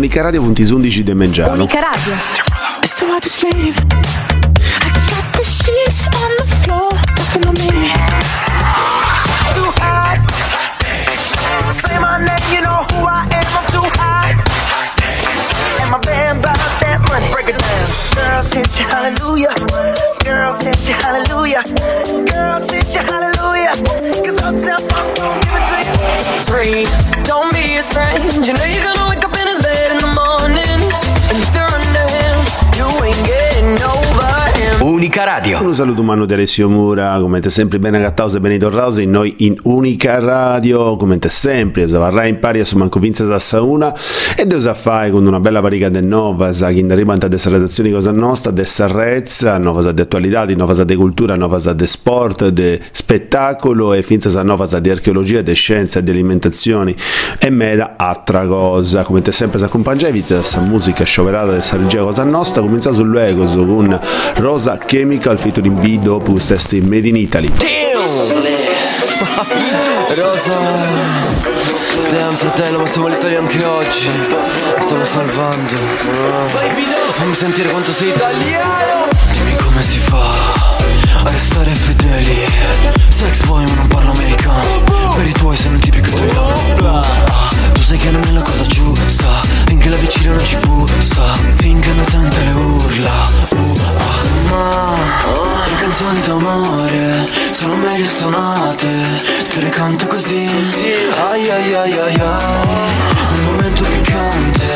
Unica Radio punti 11 de Mengiano. Unica Radio. So hard to sleep. I got the sheets on the floor, nothing on me. too hot. Say my name, you know who I am. I'm too hot. And my band bought that money. Break it down. Girls hit you, hallelujah. Girls hit you, hallelujah. Girls hit you, hallelujah. Cause Uptown Funk don't give it to you. Free. Don't be his friend. You know you're gonna wake up And if you're under him, you ain't getting him. Unica Radio. Un saluto umano di Alessio Mura, come sempre bene Gattausa e Benito Rausi, noi in Unica Radio, come sempre, si varrà in pari a manco Vince da Sauna e cosa fai con una bella parica de nova, sa che in arriva tante redazioni cosa nostra, de Sarrezza, nova di attualità, di nova di cultura, nova di sport, di spettacolo e finza sa nova di archeologia, di scienza, di alimentazioni e meda altra cosa, come te sempre si accompagna questa musica scioperata di regia cosa nostra, comincia sull'ego con Rosa Chemical featuring B dopo testi Made in Italy. Rosa Damn fratello ma siamo all'Italia anche oggi. Mi stanno salvando. Fammi sentire quanto sei italiano. Dimmi come si fa a restare fedeli. Sex boy ma non parlo americano. Per i tuoi sei un tipico italiano. Ah, Tu sai che non è la cosa giusta. Finché la vicina non ci bussa d'amore Sono meglio suonate. Te le canto così. Ai ai ai ai ai. Nel momento piccante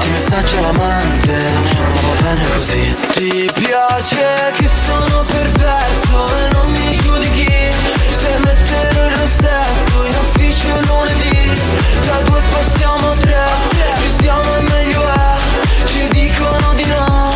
Ti messaggia l'amante Ma va bene così. Ti piace che sono perverso E non mi giudichi. Se mettere il rossetto In ufficio lunedì Da due passiamo a tre. Più siamo e meglio è. Ci dicono di no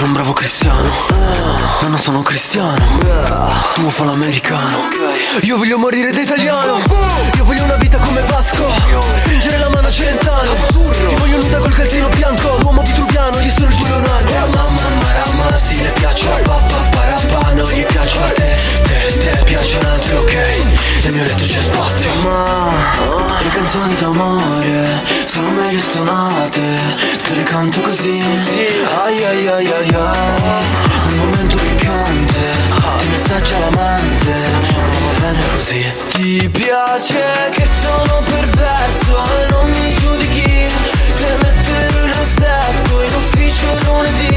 sono un bravo cristiano. Ma non sono cristiano. Tu fa l'americano. Io voglio morire da italiano. Io voglio una vita come Vasco. Stringere la mano a Celentano. Ti voglio nuda col calzino bianco. L'uomo vitruviano, io sono il tuo Leonardo. Eh, Mamma marama, sì le piace a papà parapà Non gli piace a te, te, te piacciono altri ok. Nel mio letto c'è spazio. Ma le canzoni d'amore Sono meglio suonate. Te le canto così. Ai ai ai ai ai Un momento piccante Ti messaggia l'amante Non va bene così. Ti piace che sono perverso E non mi giudichi. Se mettere il rossetto In ufficio lunedì.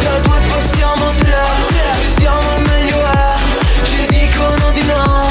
Da due passiamo a tre Più siamo meglio è Ci dicono di no.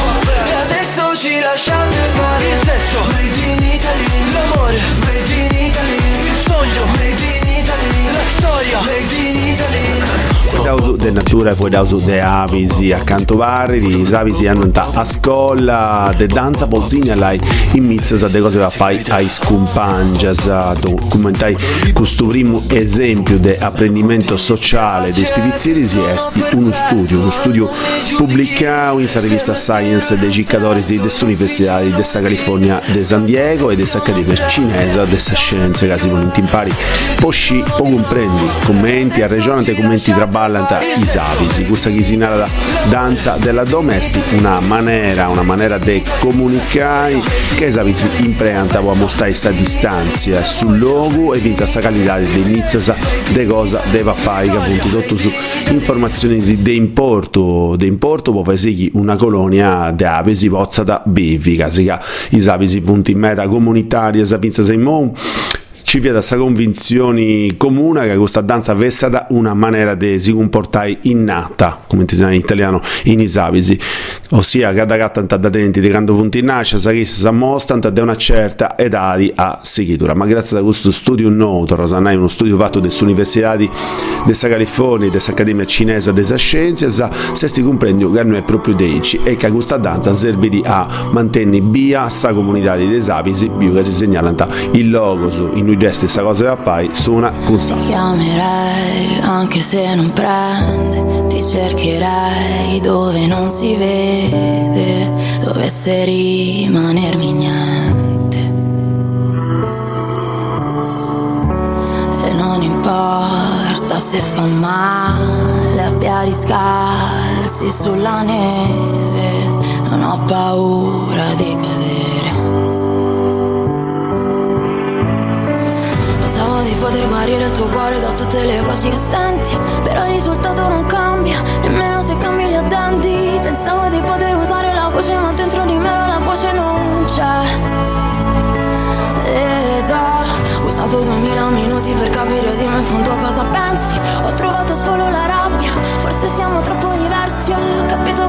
E adesso ci lasciate fare il sesso. Made in Italy L'amore. Made in Italy Il sogno. Made in Italy La storia Made in Italy Dausu de natura e poi dausu de avisi accanto vari, di avisi andano a scuola, de danza polsigna lai in mizza de cose va fai ai scumpangias, documentai questo primo esempio di apprendimento sociale dei spiritieri si esti uno studio, uno studio pubblicato in sa rivista Science dei ricercatori delle università di California di San Diego e dell'Accademia cinese delle scienze che si vogliono impari posci o comprendi commenti a regione commenti tra ballanta i savisi questa che si narra danza della domestica una maniera una maniera di comunicare che i savisi impreanta può mostrare questa distanza sul luogo e vinta questa qualità di inizia de cosa deve fare appunto tutto su informazioni di importo di importo può fare una colonia di avesi pozza da bevi che i savisi punti in meta comunitaria sapinza sei mo ci vede questa convinzione comune che questa danza avesse stata una maniera di si comportare innata, come si dice in italiano, in isavisi, ossia che da gatta da denti di quando punti nasce, sa che si mostrano da una certa età a seguitura, ma grazie a questo studio noto, Rosanai, uno studio fatto dall'Università di California, dall'Accademia Cinese delle Scienze, se si comprende che non è proprio deici e che questa danza serve a mantenere via questa comunità di desavisi, più che si segnala il logo su in lui stessa cosa da pai suona con sa chiamerai anche se non prende ti cercherai dove non si vede dovesse rimanermi niente e non importa se fa male le abbiali scarsi sulla neve, non ho paura di cadere. Poter guarire il tuo cuore da tutte le voci che senti, però il risultato non cambia, nemmeno se cambi gli addenti. Pensavo di poter usare la voce, ma dentro di me la voce non c'è. Ed ho usato duemila minuti per capire di me in fondo cosa pensi. Ho trovato solo la rabbia, forse siamo troppo diversi. Ho capito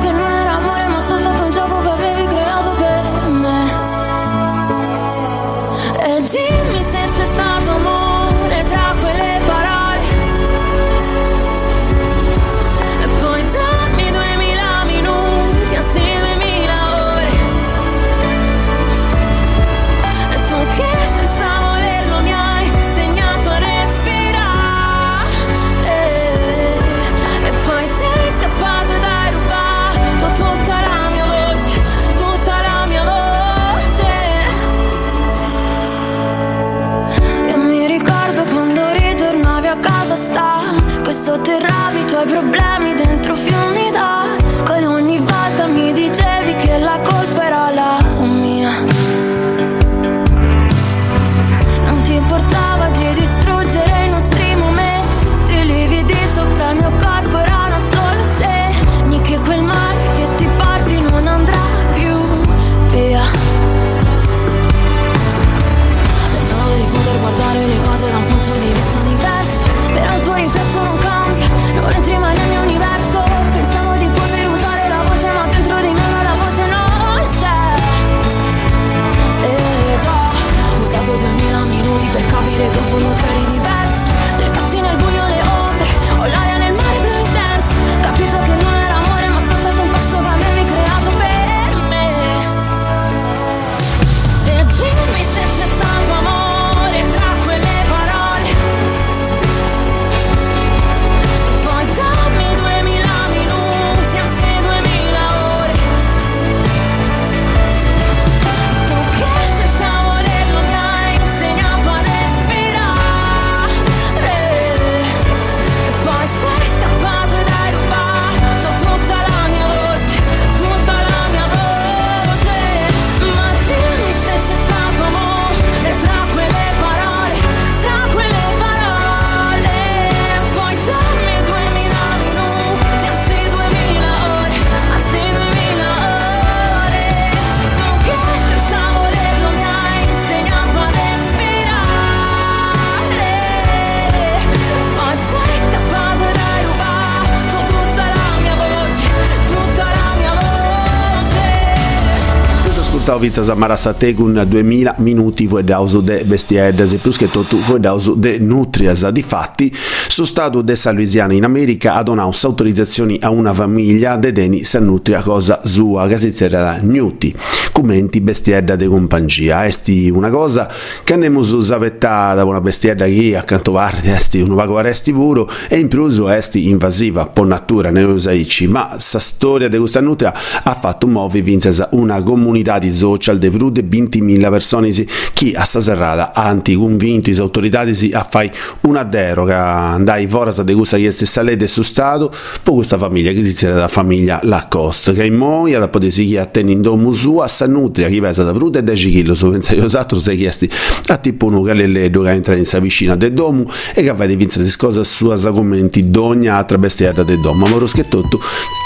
Questo ascoltavo Vizza Samarasa Tegun 2000 minuti voi dauso de bestiedes e più che tutto voi dauso de nutrias. Difatti, sono stato de San Louisiana in America a donare autorizzazioni a una famiglia de deni se nutria cosa sua, che si era Nuti, commenti bestiedda de compagnia. Esti una cosa che andiamo su sapettata una bestiedda che accanto parte esti un vago aresti puro e in più esti invasiva, po' natura, ne usaici, ma sa storia de questa nutria ha fatto vinzesa una comunità di social de più di 20.000 persone che a sta serrata anti convinti le autorità a fai una deroga andai fora de questa che stessa legge su stato poi questa famiglia che si era da famiglia Lacoste che in moia da poter si attende in domo sua nutria che pesa da più di 10 kg su pensa io esatto si è chiesti a tipo uno che le che entra in sa vicina del domo e che va di vinzesi cosa sua sa commenti d'ogni altra bestiata del domo ma che tutto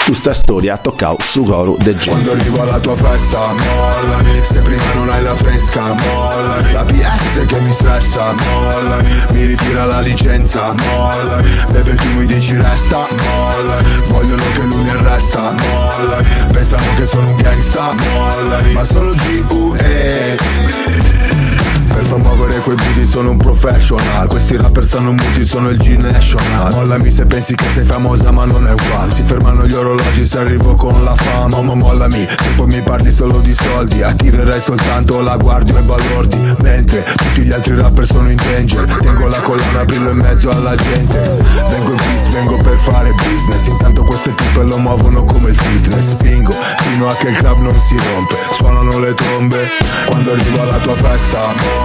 questa storia ha toccato su coro del genere Quando arrivo alla tua festa, mollami Se prima non hai la fresca, mollami. La PS che mi stressa, mollami. Mi ritira la licenza, mollami. Bebe tu mi dici resta, mollami. Vogliono che lui mi arresta, mollami. Pensano che sono un gangsta, mollami Ma sono G.U.E per far muovere quei booty sono un professional. Questi rapper sanno muti, sono il G-National Mollami se pensi che sei famosa ma non è uguale. Si fermano gli orologi se arrivo con la fama Ma mollami, se poi mi parli solo di soldi Attirerai soltanto la guardia e balordi. Mentre tutti gli altri rapper sono in danger. Tengo la collana, brillo in mezzo alla gente. Vengo in peace, vengo per fare business. Intanto queste tipe lo muovono come il fitness. Spingo fino a che il club non si rompe. Suonano le trombe Quando arrivo alla tua festa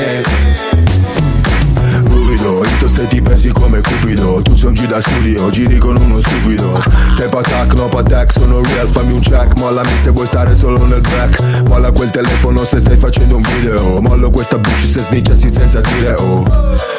patak, sono real, fammi un check. Mollami se vuoi stare solo nel back. Molla quel telefono se stai facendo un video. Mollo questa bitch se snitchassi senza dire oh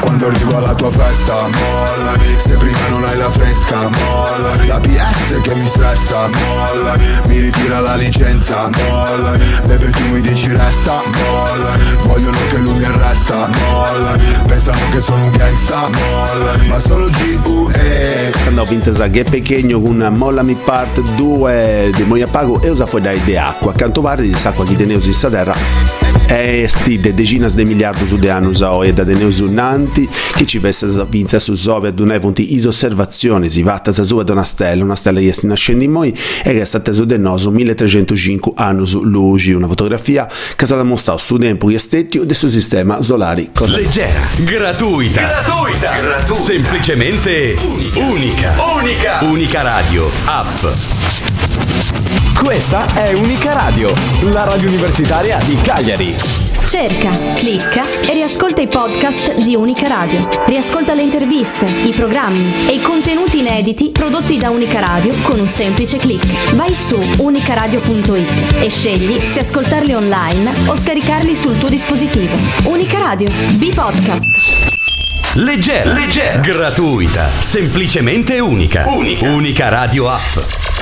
quando arrivo alla tua festa, mollami. Se prima non hai la fresca, mollami. La PS che mi stressa, mollami. Mi ritira la licenza, mollami. Bebe tu mi dici resta, mollami. Vogliono che lui mi arresta, mollami. Pensano che sono un gangsta, mollami. Ma sono G.U.E Quando Vincesa che pequeno con Mollami Part 2 di Moia Pago e usa fuori da de acqua. Canto vari di sacqua chi teneus in saderra e sti de decinas de miliardi su de anus o e da de neus unanti che ci vesse Vince su Zove ad un eventi is osservazioni si vatta sa su ad una stella una stella iesti nascendi moi e che è stata su de noso 1305 anus luci una fotografia che stata mostrata su tempo estetti del suo sistema solari cosa Leggera, gratuita, gratuita, semplicemente unica. Unica. Unica Radio, app. Questa è Unica Radio, la radio universitaria di Cagliari. Cerca, clicca e riascolta i podcast di Unica Radio. Riascolta le interviste, i programmi e i contenuti inediti prodotti da Unica Radio con un semplice clic. Vai su unicaradio.it e scegli se ascoltarli online o scaricarli sul tuo dispositivo. Unica Radio, B-Podcast. Leggera, leggera, gratuita, semplicemente unica. Unica. Unica Radio app.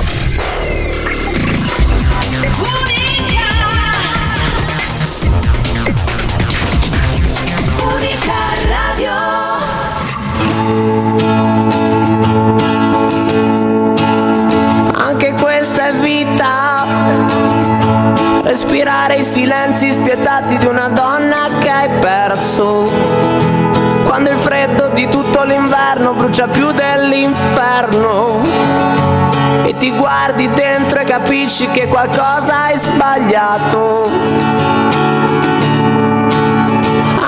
Respirare i silenzi spietati di una donna che hai perso. Quando il freddo di tutto l'inverno brucia più dell'inferno. E ti guardi dentro e capisci che qualcosa hai sbagliato.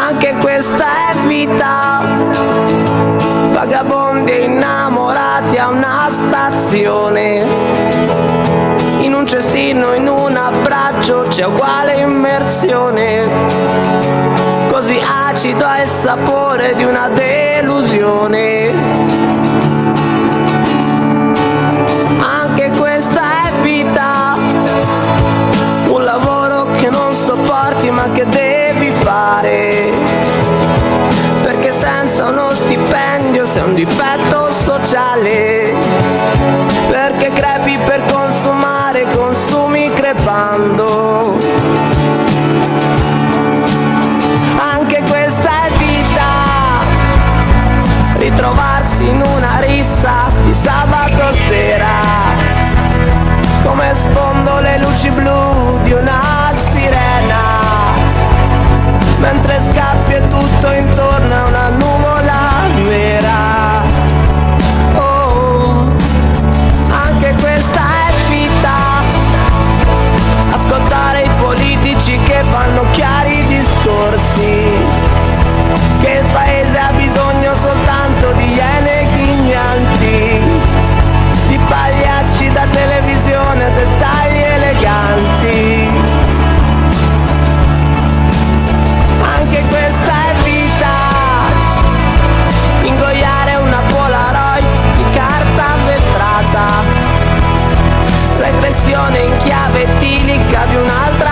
Anche questa è vita. Vagabondi e innamorati a una stazione. Un cestino, in un abbraccio c'è uguale immersione. Così acido è il sapore di una delusione. Anche questa è vita. Un lavoro che non sopporti ma che devi fare. Perché senza uno stipendio sei un difetto sociale. Perché Ritrovarsi in una rissa di sabato sera. Come sfondo le luci blu di una sirena. Mentre scappi Regressione in chiave etilica di un'altra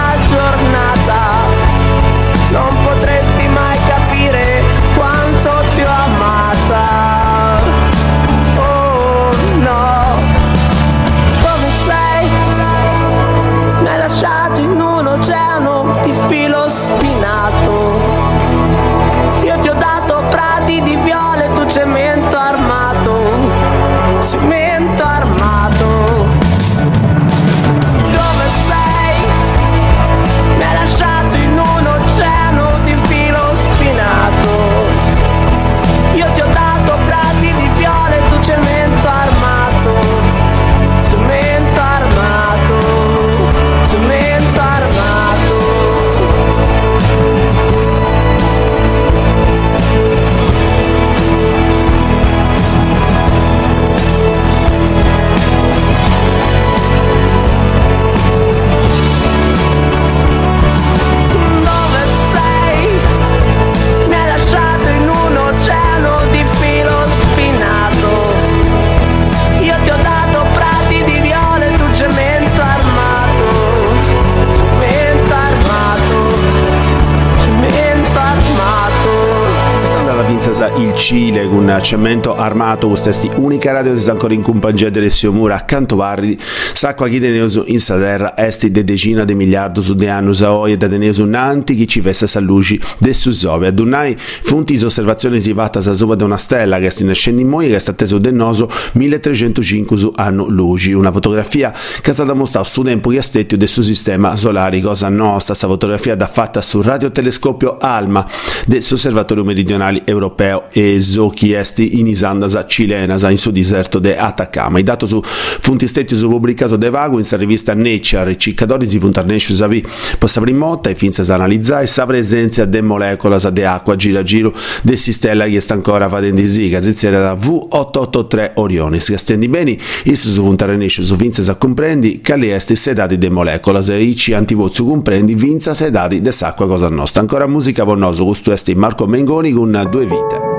Cemento armato questa è unica radio che sta ancora in compagnia delle sue mura accanto varri sacqua chi teneso in sa terra esti de decina de miliardo su de anni oia da teneso nanti chi ci veste sa luci de su sove ad unai funti di osservazioni si vatta sa sopra da una stella che sti nascendo in moglie che sta teso del noso 1305 su anno luci. Una fotografia che è stata mostrata su tempo che stetti del suo sistema solare cosa nostra sta fotografia da fatta sul radiotelescopio ALMA del osservatorio meridionale europeo. E Zochi Esti in Isandasa Cilenasa in su deserto de Atacama. I dati su funti stetti su pubblicato de vago in rivista Nature, ciccadori si funtarnesci savi possa primotta e finza sa analizzare sa presenza de molecole de acqua gira giro de sistema che sta ancora facendo di siga, ziziera da V883 Orionis, che stendi bene, isso su funtarnesci su finza sa comprendi che le sedati de molecole, se ici antivozzu comprendi vinza sedati de s'acqua cosa nostra. Ancora musica vonnoso, questo esti Marco Mengoni con due vite.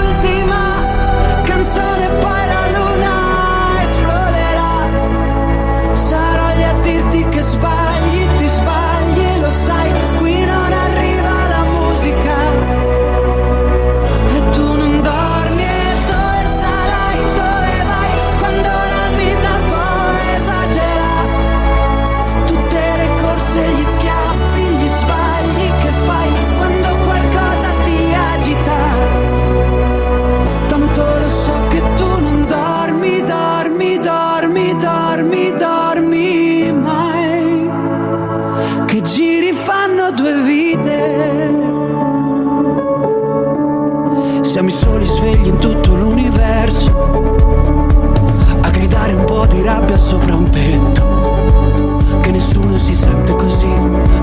rabbia sopra un tetto. Che nessuno si sente così,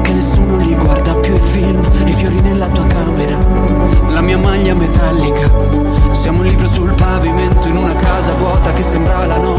che nessuno li guarda più i film, i fiori nella tua camera, la mia maglia metallica. Siamo un libro sul pavimento in una casa vuota che sembra la nostra,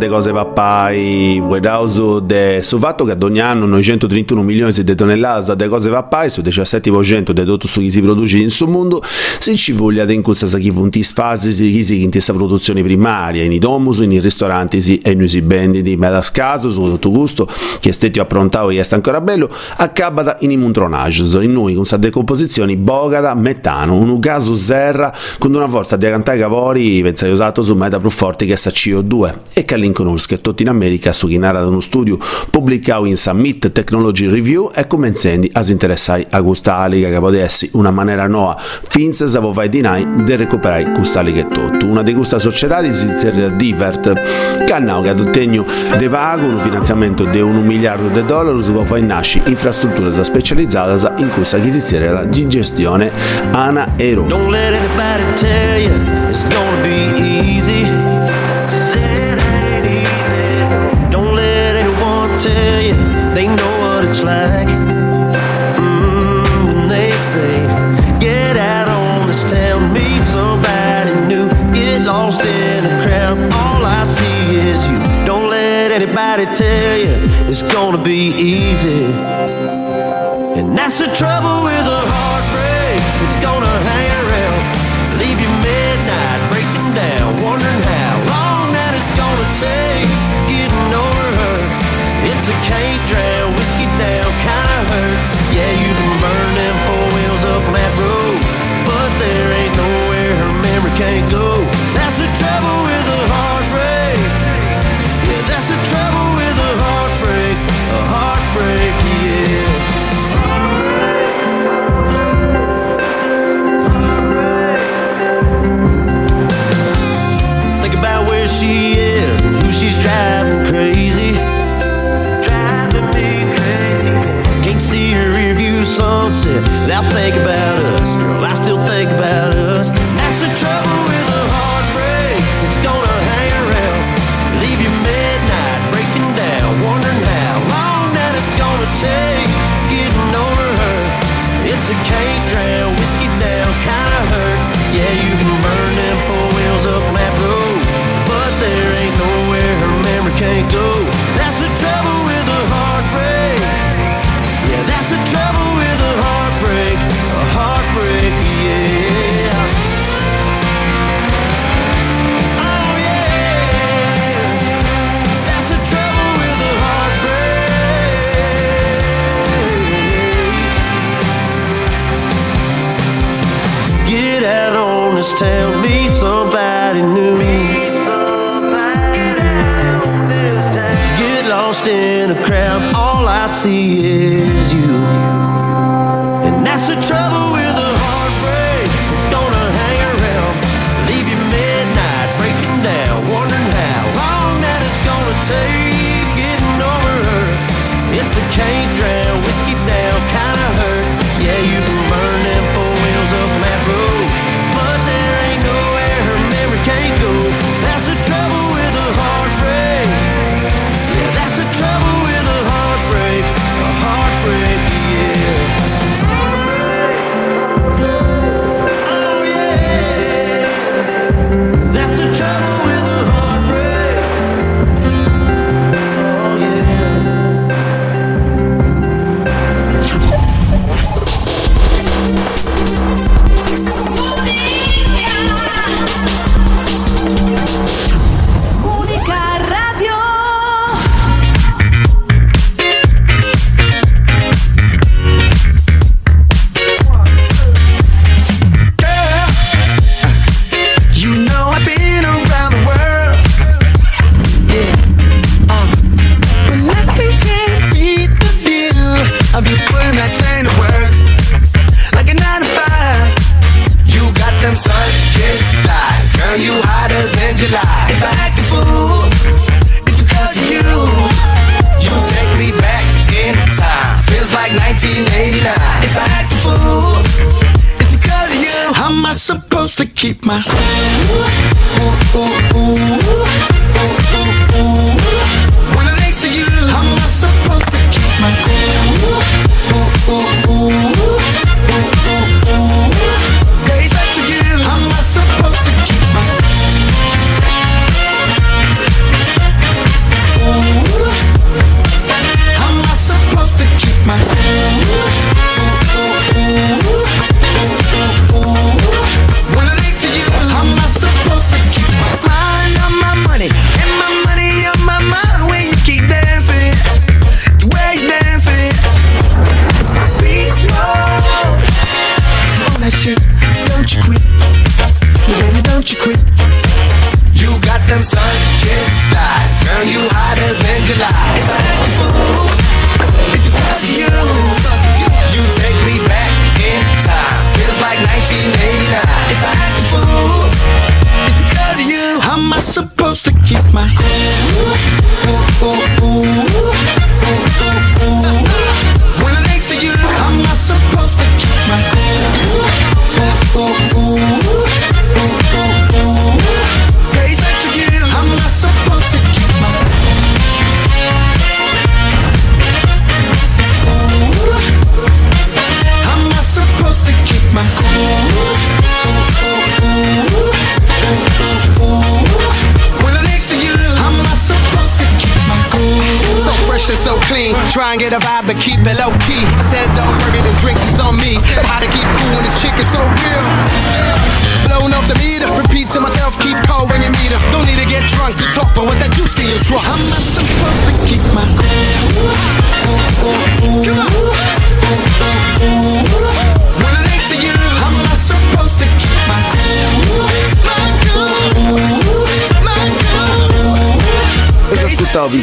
di cose pappai, guardiamo de, sul fatto che ogni anno 931 milioni di tonnellate di cose pappai su 17% di tutto su chi si produce in sul mondo, se ci voglia di incursa chi funti fasi si chi si in questa produzione primaria, in i domus, in ristoranti e noi si venditi, ma da scaso, su tutto gusto, che stetti approntato e sta ancora bello, accabata in i muntronage, in noi con questa decomposizione bogata metano, un gaso serra con una forza di cantare cavori pensate usato su meta più forte che sta CO2 e che l'inconosce tutti in America su chi narra da uno studio pubblicato in Summit Technology Review e comenzendi a interessare a questa aliga che può essere una maniera nuova finza se vuoi di noi di recuperare questa aliga tutto una di queste società si inserirà Divert che che ad ottegno de pago un finanziamento di un miliardo di dollari su poi nasce infrastrutture specializzate in questa acquisizione di gestione anaerobica Don't let anybody tell you it's gonna be easy. It's like. Mm, they say, get out on this town, meet somebody new, get lost in the crowd. All I see is you. Don't let anybody tell you it's gonna be easy. And that's the trouble with a heartbreak. It's gonna hang around, leave you midnight, breaking down, wondering how long that it's gonna take getting over her. It's a can't drown, Yeah, you can burn them four wheels up on that road, but there ain't nowhere her memory can't go.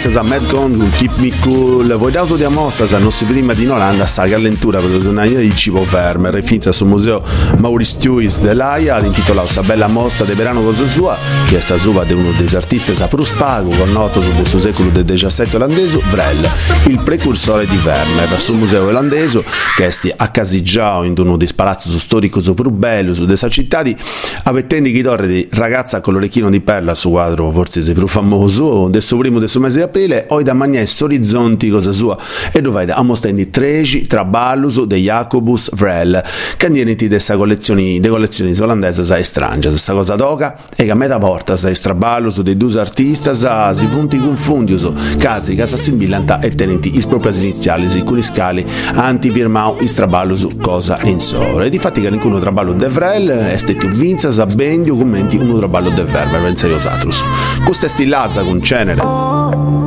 Vinza sa Madcon con Keep Me Cool, voi da di amostra sa nostri prima di Olanda sta gallentura per l'esonania di Cibo Vermer e finza sul museo Maurice Tuis dell'Aia intitolato sa bella mostra de verano cosa sua? Che è sta suva di uno dei artisti sa prus pago con noto sul suo secolo del 17 olandese Vrel, il precursore di Vermeer sul museo olandese che esti a Casigiao in uno dei palazzi storico più bello su dessa città di avvettendo chi torre di ragazza con l'orecchino di perla su quadro forse se più famoso del suo primo del suo mese di aprile oi da Magnes Orizzonti cosa sua? E dove a mostrare 13 traballus de Jacobus Vrel. Candienti dessa collezioni de collezioni olandese sa estrange questa cosa toca? E che a metà porta sa traballus dei due artisti sa si funti confundius casi che s'assimilanta e tenenti is proprias iniziali si con i scali anti firmau is traballus cosa in sore. E difatti che nincuno traballo de Vrel è stato vinza sa bendio commenti uno traballo de Vermeer pensa io satrus. Questo è stillazza con cenere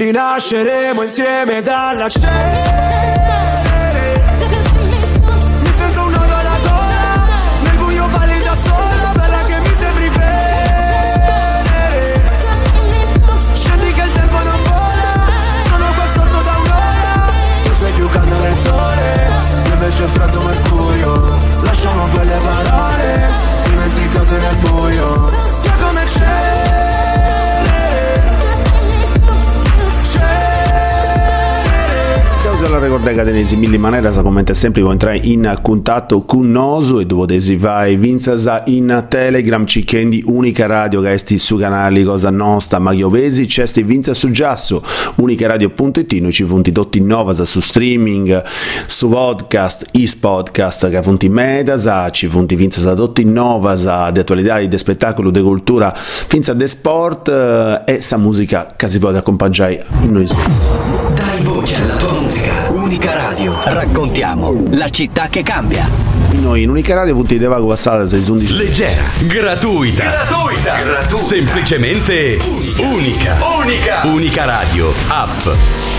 Rinasceremo insieme dalla cenere Denesi Milli Manera sa come sempre può entrare in contatto con noi e desi vai vinzasa in Telegram Cicchendi unica radio che esti su canali cosa nostra Maghio Vesi cesti vinza su giasso unicaradio.it noi ci funti tutti novas su streaming su podcast is podcast che funti medasa ci funti vinza tutti novas di attualità di spettacolo di cultura finza de sport eh, e sa musica che si vuole accompagnare in noi stessi Dai voce alla tua musica. Unica radio. Raccontiamo la città che cambia. Noi in Unica Radio punti deva passare se sono Leggera, gratuita. Gratuita. Gratuita. Semplicemente unica. Unica. Unica radio. App.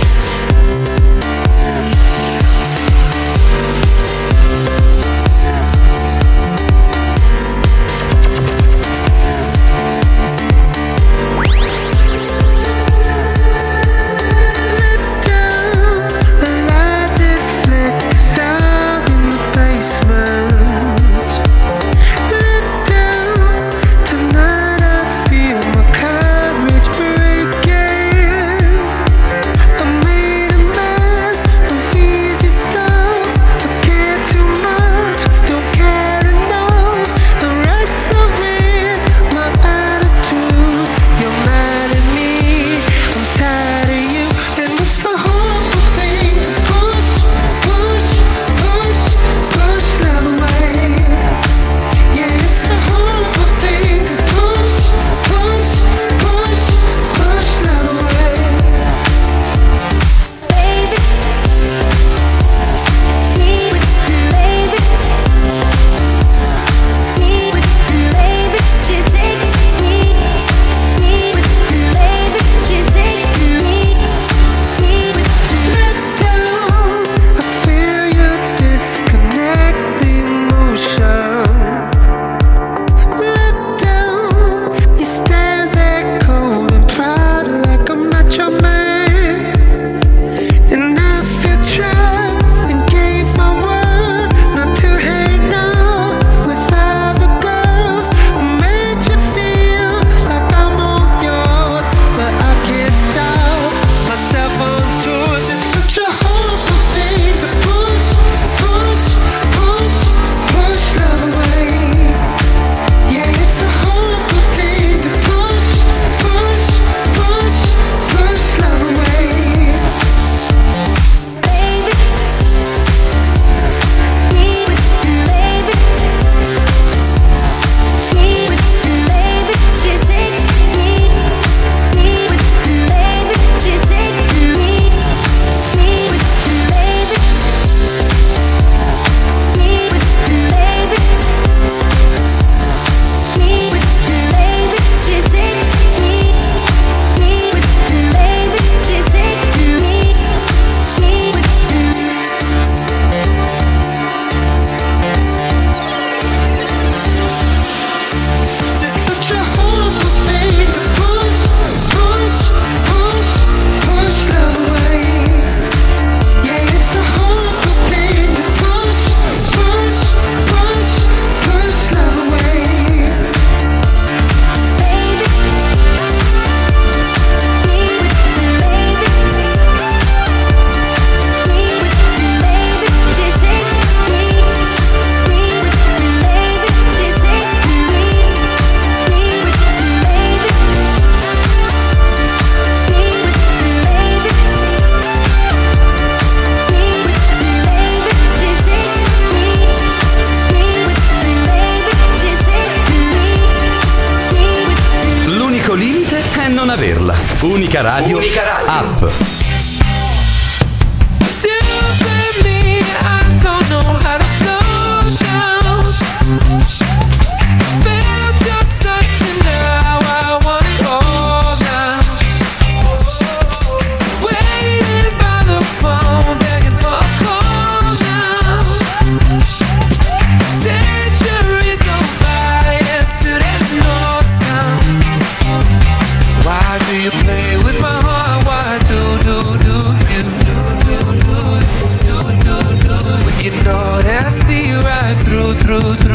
true, true.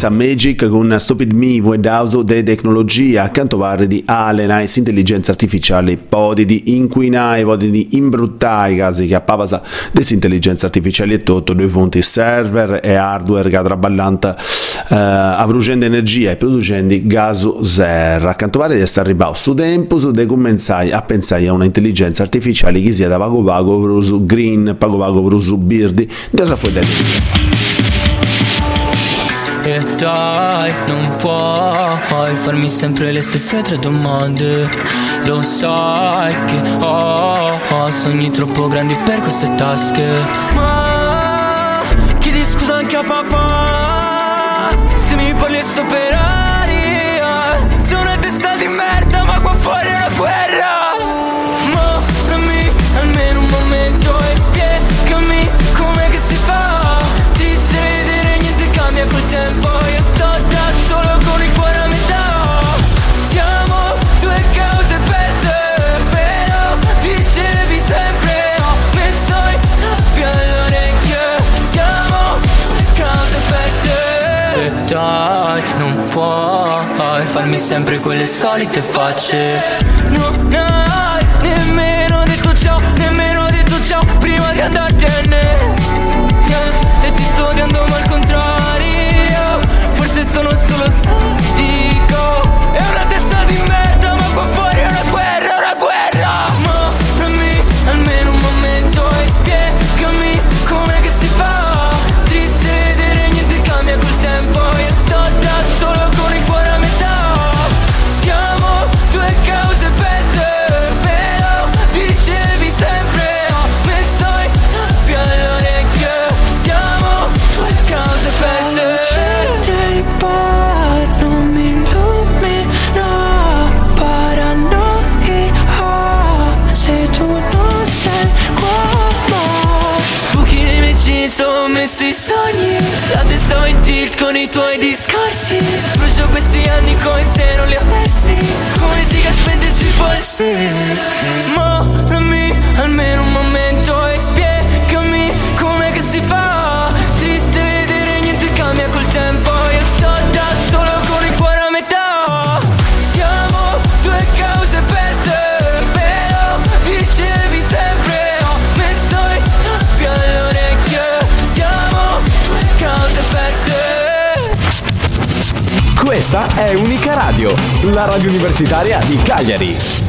senza Magic con Stupid Me, Vuoi Dauso de Tecnologia, Cantovare di Allen, Alenais, Intelligenza Artificiale, Podi di Inquinai, Podi di Imbruttai, casi che a Pavasa Desintelligenza Artificiale e tutto, due fonti server e hardware che traballanta eh, avrugendo energia e producendo gas serra. Cantovare di essere arrivato su tempo, su de comenzai a pensare a un'intelligenza artificiale che sia da Pago Pago, Green, Pago Pago, Birdi, da sa fuori da dai, non puoi farmi sempre le stesse tre domande. Lo sai che ho, ho sogni troppo grandi per queste tasche. Ma chiedi scusa anche a papà Se mi parli sto per sempre quelle solite facce. No sé. Mollami almeno un momento e spiegami come che si fa. Triste vedere niente cambia col tempo. Io sto da solo con il cuore a metà. Siamo due cause perse, però dicevi sempre ho messo i tappi all'orecchio. Siamo due cause perse. Questa è Unica Radio, la radio universitaria di Cagliari.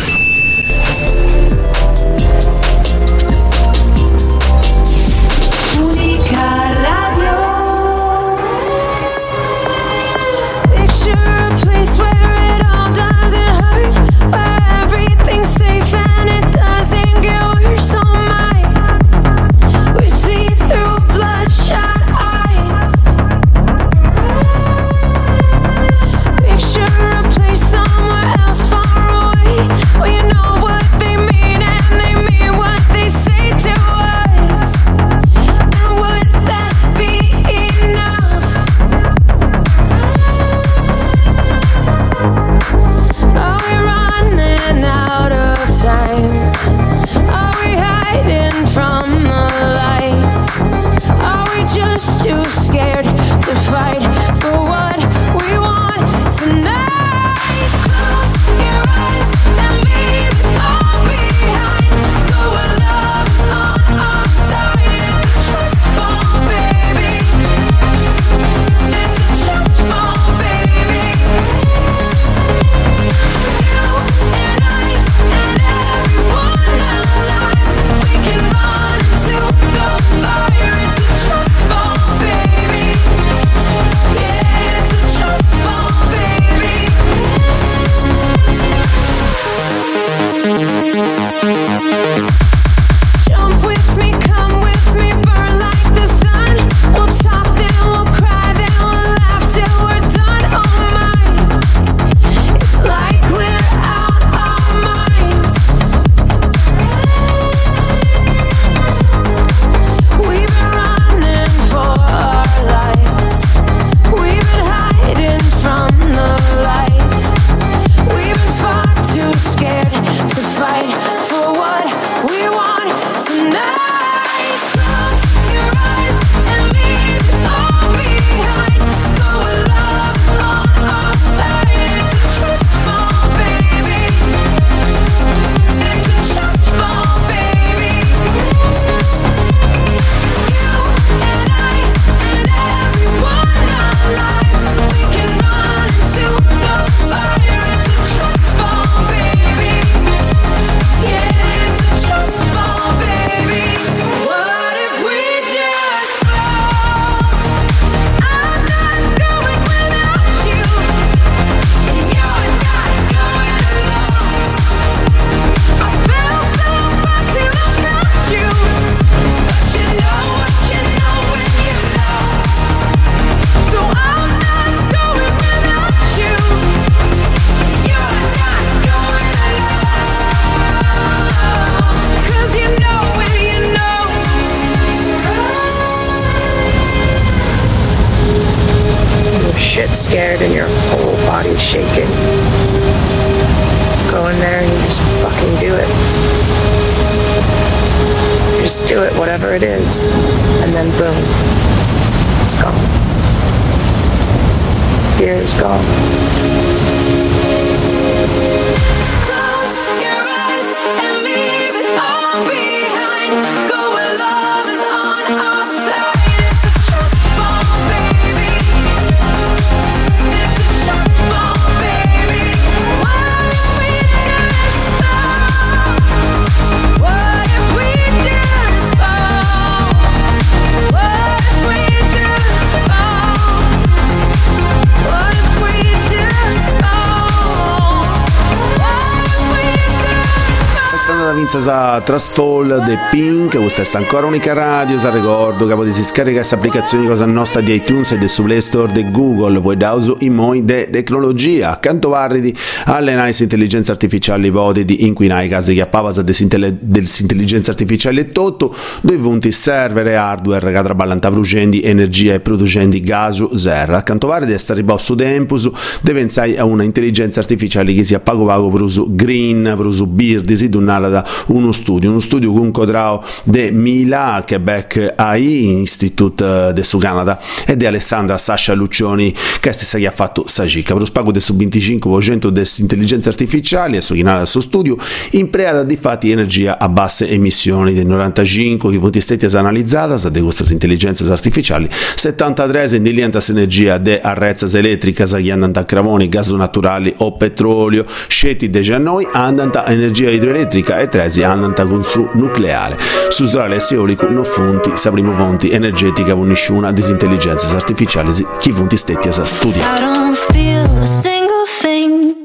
Trustfall The Pink, questa è ancora unica radio, sa ricordo che potete scaricare questa applicazione cosa nostra di iTunes e su Play Store di Google, voi da uso in moi de tecnologia, accanto varridi alle nice intelligenza artificiale voti di inquinare casi che appavasa dell'intelligenza artificiale e tutto, dove vunti server e hardware che traballanta producendo energia e producendo gas zero, accanto varridi sta ribò su Tempus, deve pensare a una intelligenza artificiale che sia pago pago per uso green, per uso birdi, si donata da uno studio, uno studio con codrao de Mila, Quebec AI, Institute de su Canada, e di Alessandra Sasha Luccioni, che stessa che ha fatto Sagica. Per lo spago del su 25% delle intelligenze artificiali, e su chi del suo studio, impreata di fatti energia a basse emissioni, del 95 che voti stati analizzate da queste intelligenze artificiali, 73 indilientas energia de arrezzas elettricas che andano a cravoni, gas naturali o petrolio, scetti de già noi andano a energia idroelettrica e 13 andano con su nucleare. Su solare e eolico non funti, sa primo fonti energetica con nessuna disintelligenza artificiali chi funti stetti a studiare. I don't feel a single thing.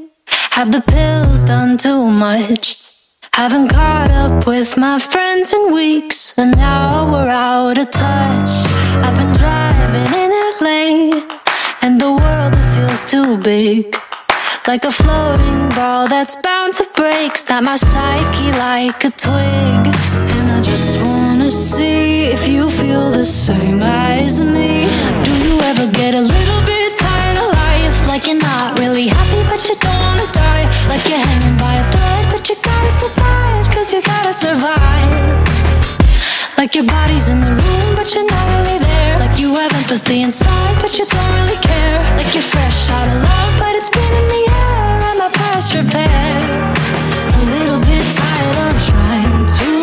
Have the pills done too much? Haven't caught up with my friends in weeks, and now we're out of touch. I've been driving in LA, and the world feels too big. Like a floating ball that's bound to break. Snap my psyche like a twig. And I just wanna see if you feel the same as me. Do you ever get a little bit tired of life? Like you're not really happy, but you don't wanna die. Like you're hanging by a thread, but you gotta survive. Cause you gotta survive. Like your body's in the room, but you're not really you have empathy inside, but you don't really care. Like you're fresh out of love, but it's been in the air. And my past repair. A little bit tired of trying to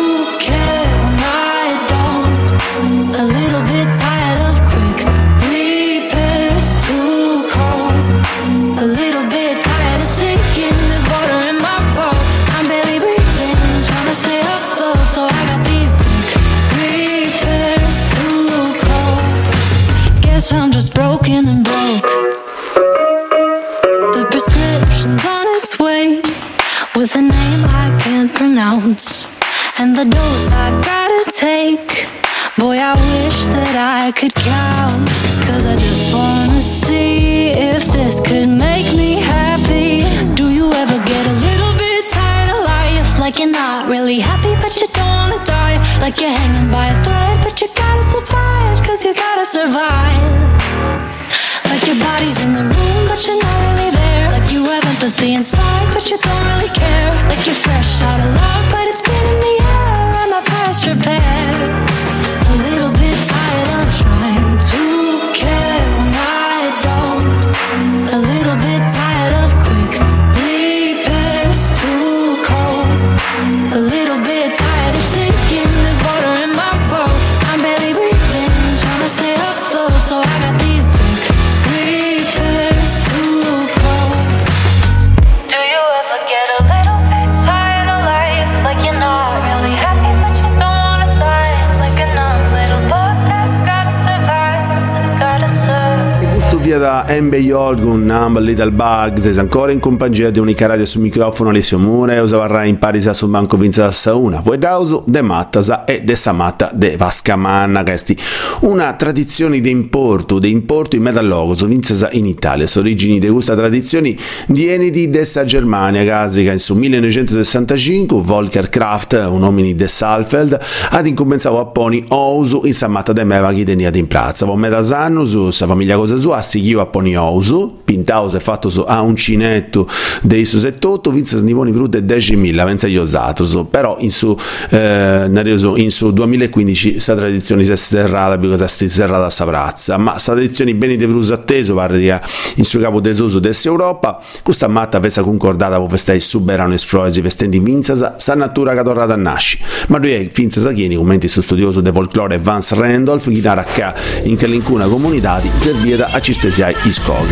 Questo Embe Yolgun, Number Little Bug, sei ancora in compagnia di Unica Radio sul microfono Alessio Mure, usavarra in parisa sul banco Vinza Sauna, voi dauso de Mattasa e de Samatta de Vascamanna, questi una tradizione di importo, di importo in metallogos, vinzasa in Italia, sono origini di questa tradizione viene di dessa Germania, casica in su 1965, Volker Kraft, un uomo di Salfeld, ad incompensavo a poni Ousu in Samatta de Meva che tenia in piazza, von metasannus, su sa famiglia cosa sua, seguiva a poni Ousu, pintaus e fatto su a uncinetto dei su 78, vinza nivoni brute 10.000, pensa io usato, però in su, eh, in su 2015 questa tradizione si è sterrata perché si è sterrata sta prazza, ma questa tradizione bene di Bruso atteso, pare di in suo capo desuso dessa Europa, questa matta aveva concordata con questi suberano esfroesi vestendo in vinzasa, sa natura che tornata a nasci, ma lui è finza chieni, commenti su studioso del folklore Vance Randolph, chitarra K in che l'incuna comunità servita a cistesiai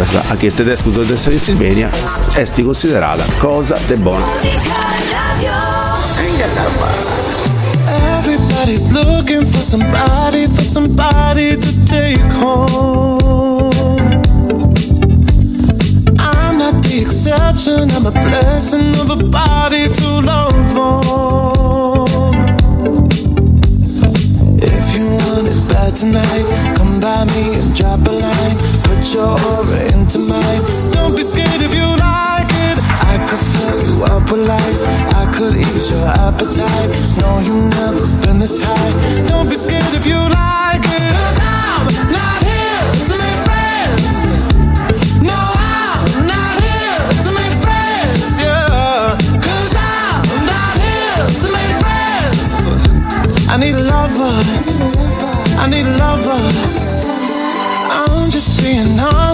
casa a questo tedesco dottoressa di Silvania esti considerata cosa de buona Everybody's looking for somebody, for somebody to take home. I'm not the exception, I'm a blessing of a body to love on. If you want it bad tonight, come by me and drop a line. your aura into mine. Don't be scared if you like it. I could fill you up with life. I could ease your appetite. No, you've never been this high. Don't be scared if you like it. Cause I'm not here to make friends. No, I'm not here to make friends. Yeah. I'm not here to make friends. I need a lover.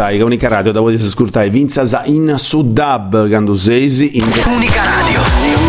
Ricordai Unica Radio da potete ascoltare Vinza in Sudab quando sei in Unica Radio.